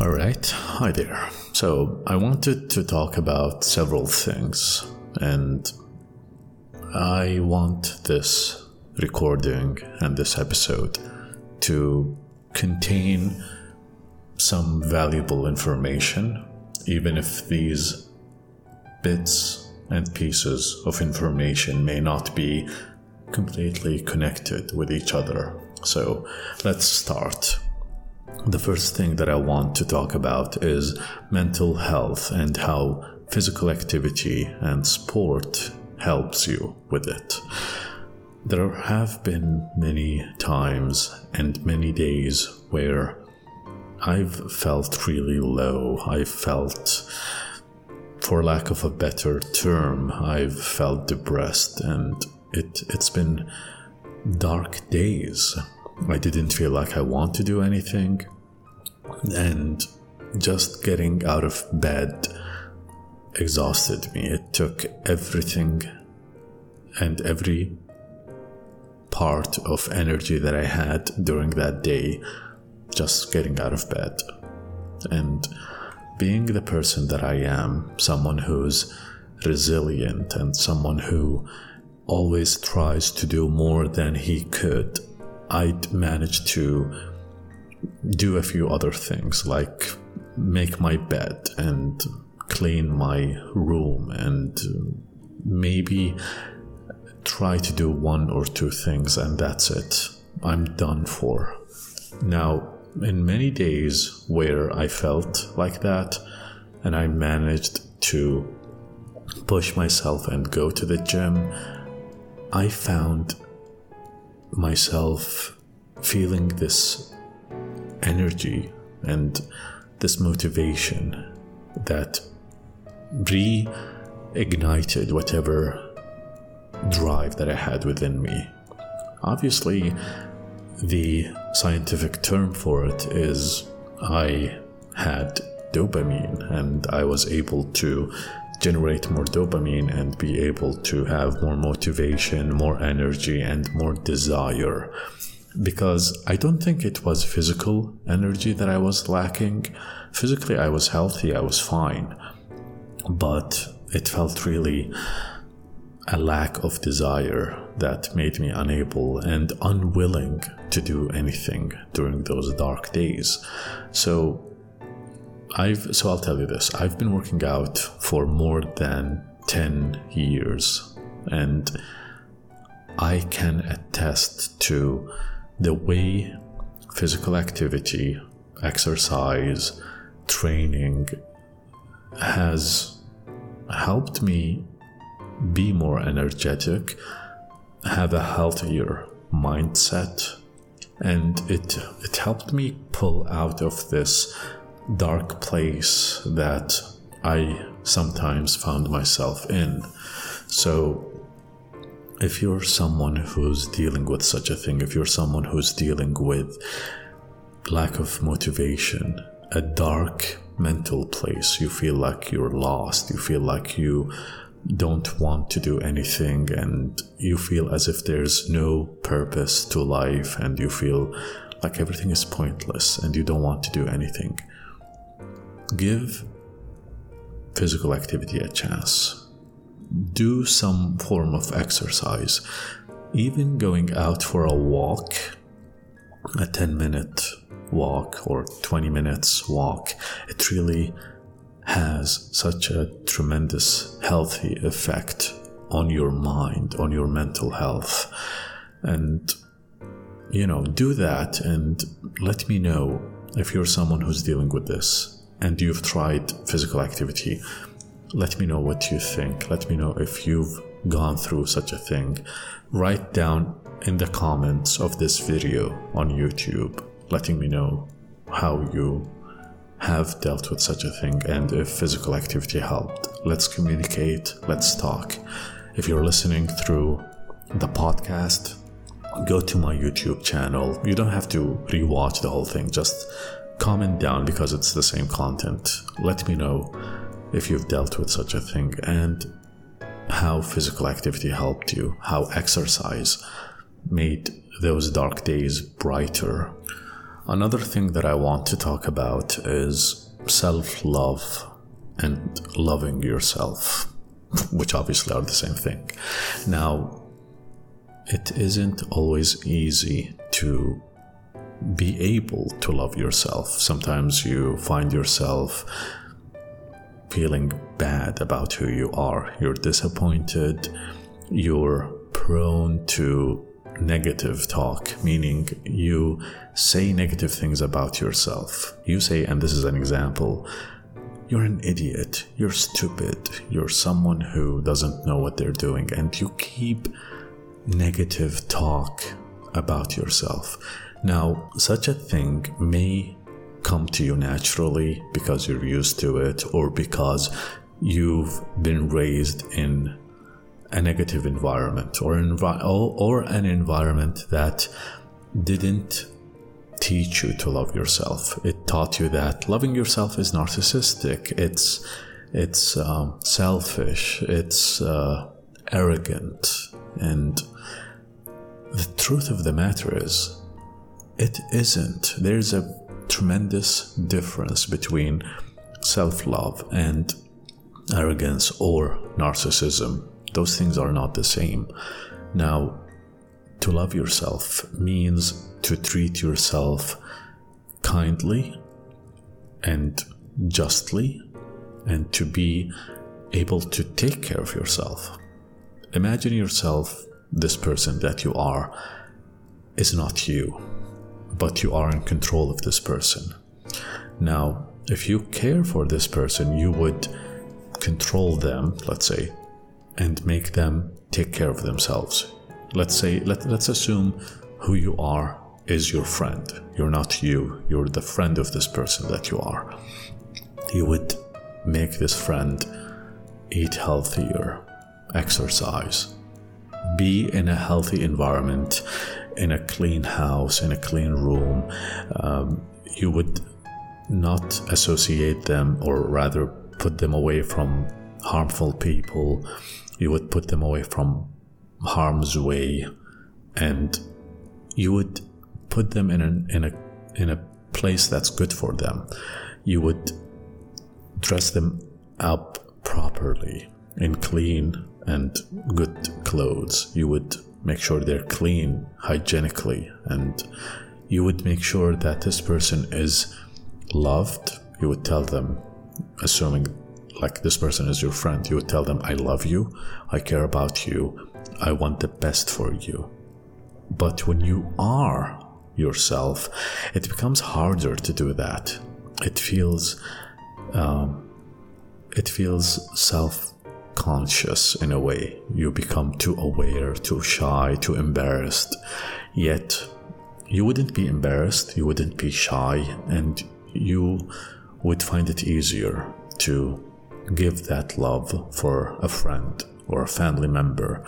All right, hi there. So, I wanted to talk about several things, and I want this recording and this episode to contain some valuable information, even if these bits and pieces of information may not be completely connected with each other. So let's start. The first thing that I want to talk about is mental health and how physical activity and sport helps you with it. There have been many times and many days where I've felt really low. I felt, for lack of a better term, I've felt depressed and it, it's been dark days. I didn't feel like I want to do anything. And just getting out of bed exhausted me. It took everything and every part of energy that I had during that day just getting out of bed. And being the person that I am, someone who's resilient and someone who always tries to do more than he could, I'd manage to do a few other things like make my bed and clean my room and maybe try to do one or two things and that's it. I'm done for. Now, in many days where I felt like that and I managed to push myself and go to the gym, I found myself feeling this energy and this motivation that reignited whatever drive that I had within me. Obviously, the scientific term for it is I had dopamine and I was able to generate more dopamine and be able to have more motivation, more energy, and more desire. Because I don't think it was physical energy that I was lacking. Physically, I was healthy, I was fine. But it felt really a lack of desire that made me unable and unwilling to do anything during those dark days. So I've so I'll tell you this. I've been working out for more than 10 years and I can attest to the way physical activity, exercise, training has helped me be more energetic, have a healthier mindset, and it it helped me pull out of this dark place that I sometimes found myself in. So if you're someone who's dealing with such a thing, if you're someone who's dealing with lack of motivation, a dark mental place, you feel like you're lost, you feel like you don't want to do anything and you feel as if there's no purpose to life and you feel like everything is pointless and you don't want to do anything, give physical activity a chance. Do some form of exercise. Even going out for a walk, a 10 minute walk or 20 minutes walk, it really has such a tremendous healthy effect on your mind, on your mental health. And, you know, do that and let me know if you're someone who's dealing with this and you've tried physical activity. Let me know what you think. Let me know if you've gone through such a thing. Write down in the comments of this video on YouTube, letting me know how you have dealt with such a thing and if physical activity helped. Let's communicate, let's talk. If you're listening through the podcast, go to my YouTube channel. You don't have to rewatch the whole thing, just comment down because it's the same content. Let me know if you've dealt with such a thing and how physical activity helped you, how exercise made those dark days brighter Another thing that I want to talk about is self love and loving yourself, which obviously are the same thing. Now, it isn't always easy to be able to love yourself. Sometimes you find yourself feeling bad about who you are. You're disappointed. You're prone to negative talk, meaning you say negative things about yourself. You say, and this is an example, you're an idiot, you're stupid, you're someone who doesn't know what they're doing, and you keep negative talk about yourself. Now, such a thing may come to you naturally because you're used to it or because you've been raised in a negative environment or, envi- or an environment that didn't teach you to love yourself. It taught you that loving yourself is narcissistic. It's it's um, selfish. It's uh, arrogant. And the truth of the matter is, it isn't. There's a tremendous difference between self love and arrogance or narcissism. Those things are not the same. Now, to love yourself means to treat yourself kindly and justly and to be able to take care of yourself. Imagine yourself, this person that you are, is not you, but you are in control of this person. Now, if you care for this person, you would control them, let's say, and make them take care of themselves. Let's say, let, let's assume who you are is your friend. You're not you, you're the friend of this person that you are. You would make this friend eat healthier, exercise, be in a healthy environment, in a clean house, in a clean room. Um, you would not associate them, or rather, put them away from harmful people. You would put them away from harm's way, and you would put them in a, in a in a place that's good for them. You would dress them up properly in clean and good clothes. You would make sure they're clean hygienically and you would make sure that this person is loved. You would tell them, assuming like this person is your friend, you would tell them, I love you, I care about you, I want the best for you. But when you are yourself, it becomes harder to do that. It feels, um, it feels self conscious in a way. You become too aware, too shy, too embarrassed. Yet, you wouldn't be embarrassed, you wouldn't be shy, and you would find it easier to give that love for a friend or a family member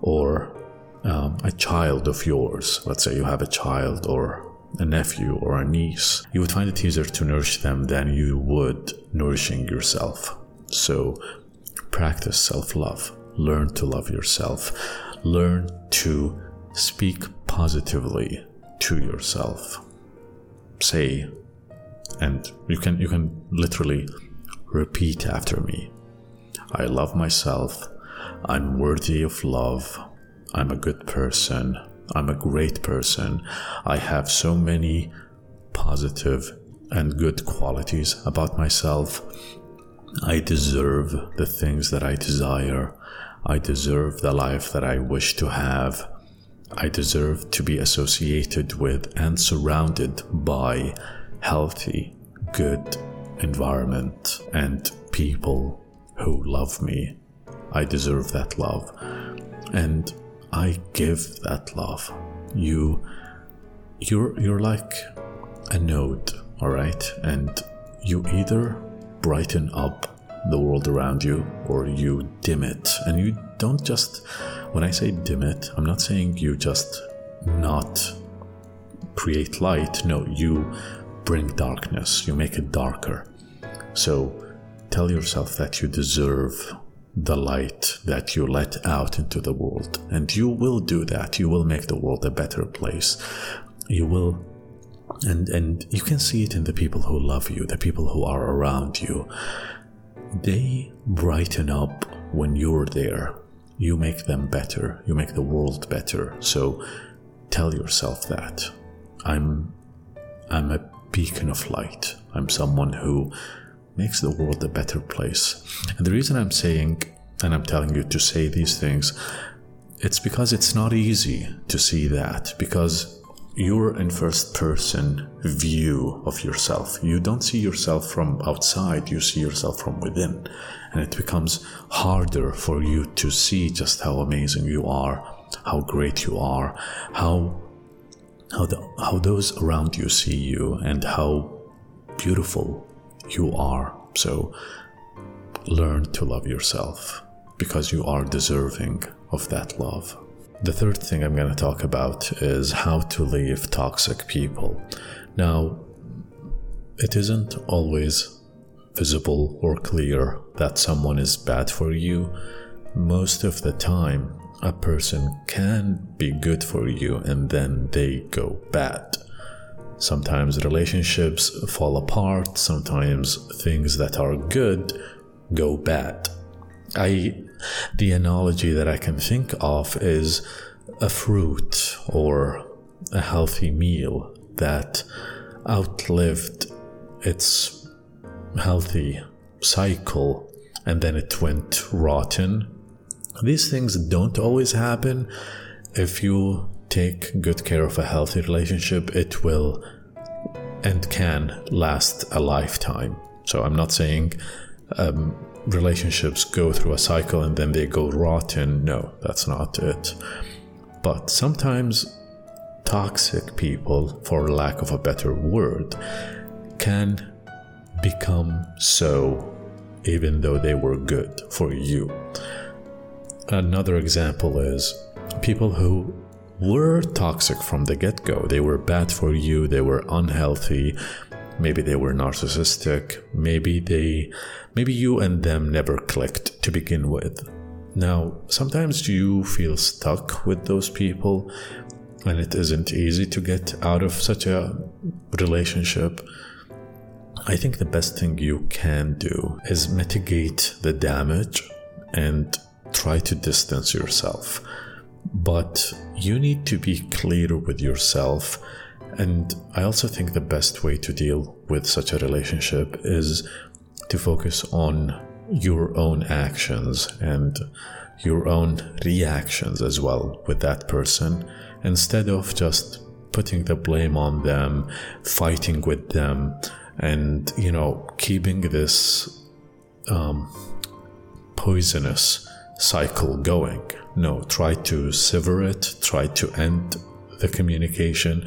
or um, a child of yours. Let's say you have a child or a nephew or a niece. You would find it easier to nourish them than you would nourishing yourself. So practice self love. Learn to love yourself. Learn to speak positively to yourself. Say, and you can you can literally repeat after me. I love myself. I'm worthy of love. I'm a good person. I'm a great person. I have so many positive and good qualities about myself. I deserve the things that I desire. I deserve the life that I wish to have. I deserve to be associated with and surrounded by healthy, good environment and people who love me. I deserve that love. And I give that love. You you're you're like a node, all right? And you either brighten up the world around you or you dim it. And you don't just when I say dim it, I'm not saying you just not create light. No, you bring darkness. You make it darker. So tell yourself that you deserve the light that you let out into the world. And you will do that. You will make the world a better place. You will and and you can see it in the people who love you the people who are around you. They brighten up when you're there. You make them better. You make the world better. So tell yourself that. I'm i'm a beacon of light. I'm someone who makes the world a better place. And the reason i'm saying and i'm telling you to say these things it's because it's not easy to see that. Because you're in first person view of yourself. You don't see yourself from outside, you see yourself from within. And it becomes harder for you to see just how amazing you are, how great you are, how how, the, how those around you see you and how beautiful you are. So learn to love yourself because you are deserving of that love. The third thing I'm going to talk about is how to leave toxic people. Now, it isn't always visible or clear that someone is bad for you. Most of the time, a person can be good for you and then they go bad. Sometimes relationships fall apart, sometimes things that are good go bad. I the analogy that I can think of is a fruit or a healthy meal that outlived its healthy cycle and then it went rotten. These things don't always happen. If you take good care of a healthy relationship, it will and can last a lifetime. So I'm not saying um, relationships go through a cycle and then they go rotten. No, that's not it. But sometimes toxic people, for lack of a better word, can become so even though they were good for you. Another example is people who were toxic from the get go. They were bad for you, they were unhealthy, maybe they were narcissistic, maybe they maybe you and them never clicked to begin with. Now, sometimes you feel stuck with those people and it isn't easy to get out of such a relationship. I think the best thing you can do is mitigate the damage and try to distance yourself. But you need to be clear with yourself and I also think the best way to deal with such a relationship is to focus on your own actions and your own reactions as well with that person instead of just putting the blame on them, fighting with them, and you know, keeping this um, poisonous cycle going. No, try to sever it, try to end the communication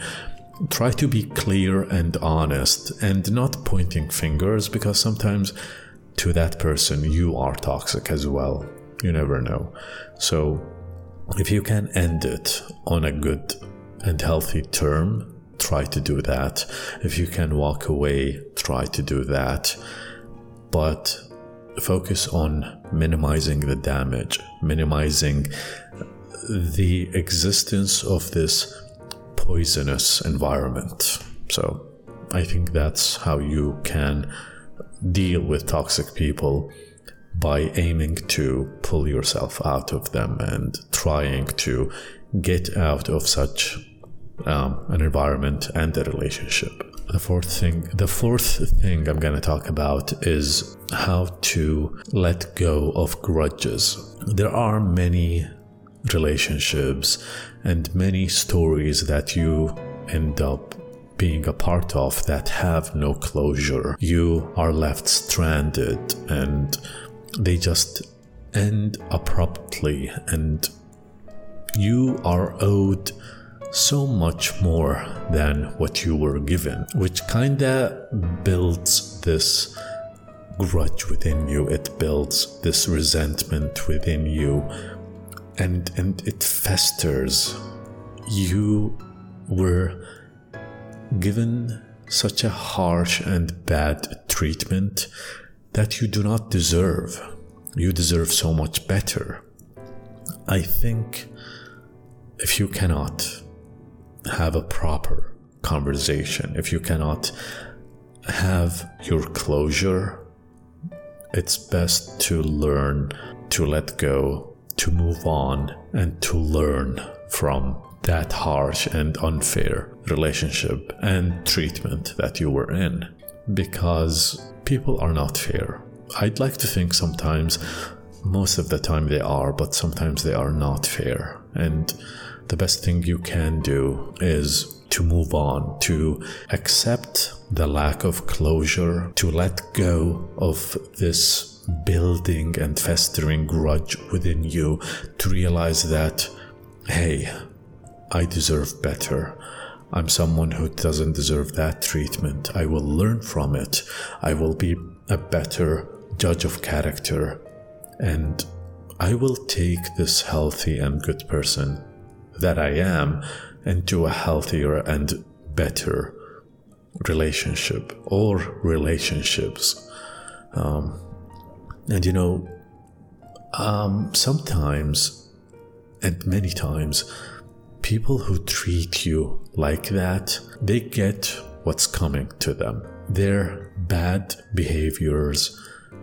try to be clear and honest and not pointing fingers because sometimes to that person you are toxic as well. You never know. So if you can end it on a good and healthy term, try to do that. If you can walk away, try to do that. But focus on minimizing the damage, minimizing the existence of this poisonous environment. So I think that's how you can deal with toxic people by aiming to pull yourself out of them and trying to get out of such um, an environment and a relationship. The fourth thing, the fourth thing I'm going to talk about is how to let go of grudges. There are many relationships and many stories that you end up being a part of that have no closure. You are left stranded and they just end abruptly, and you are owed so much more than what you were given, which kinda builds this grudge within you. It builds this resentment within you and and it festers. You were given such a harsh and bad treatment that you do not deserve. You deserve so much better. I think if you cannot have a proper conversation, if you cannot have your closure, it's best to learn to let go, to move on, and to learn from that harsh and unfair relationship and treatment that you were in. Because people are not fair. I'd like to think sometimes, most of the time they are, but sometimes they are not fair. And the best thing you can do is to move on, to accept the lack of closure, to let go of this building and festering grudge within you, to realize that, hey, I deserve better. I'm someone who doesn't deserve that treatment. I will learn from it. I will be a better judge of character. And I will take this healthy and good person that I am into a healthier and better relationship or relationships. Um, and you know, um, sometimes and many times, people who treat you like that, they get what's coming to them. Their bad behaviors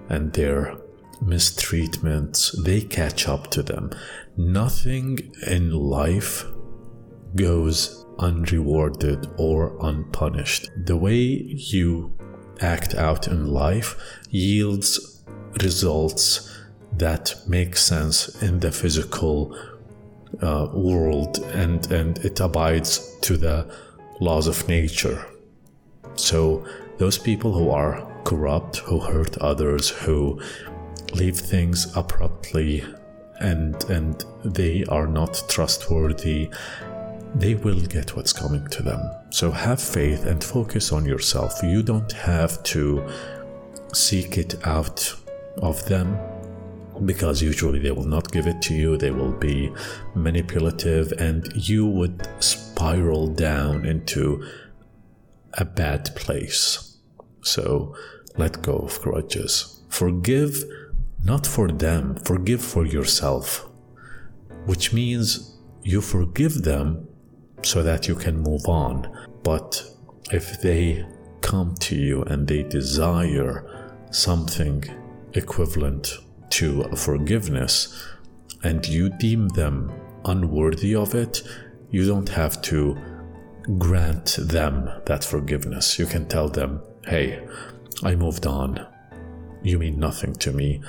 and their mistreatments, they catch up to them. Nothing in life goes unrewarded or unpunished. The way you act out in life yields results that make sense in the physical uh, world and, and it abides to the laws of nature. So, those people who are corrupt, who hurt others, who leave things abruptly and and they are not trustworthy they will get what's coming to them. So have faith and focus on yourself. You don't have to seek it out of them because usually they will not give it to you, they will be manipulative, and you would spiral down into a bad place. So let go of grudges. Forgive not for them, forgive for yourself, which means you forgive them so that you can move on. But if they come to you and they desire something equivalent to forgiveness and you deem them unworthy of it, you don't have to grant them that forgiveness. You can tell them, hey, I moved on. You mean nothing to me.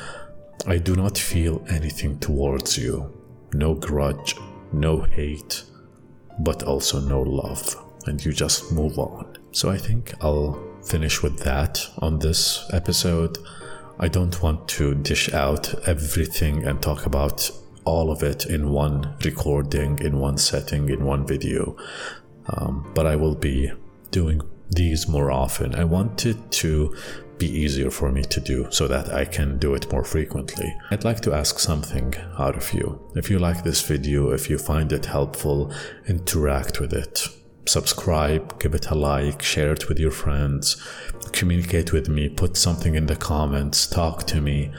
I do not feel anything towards you. No grudge, no hate, but also no love, and you just move on. So I think I'll finish with that on this episode. I don't want to dish out everything and talk about all of it in one recording, in one setting, in one video, um, but I will be doing these more often. I wanted to be easier for me to do so that I can do it more frequently. I'd like to ask something out of you. If you like this video, if you find it helpful, interact with it. Subscribe, give it a like, share it with your friends, communicate with me, put something in the comments, talk to me.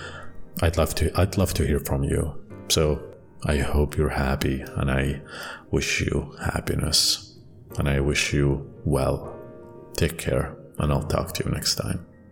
I'd love to I'd love to hear from you. So, I hope you're happy and I wish you happiness and I wish you well. Take care and I'll talk to you next time.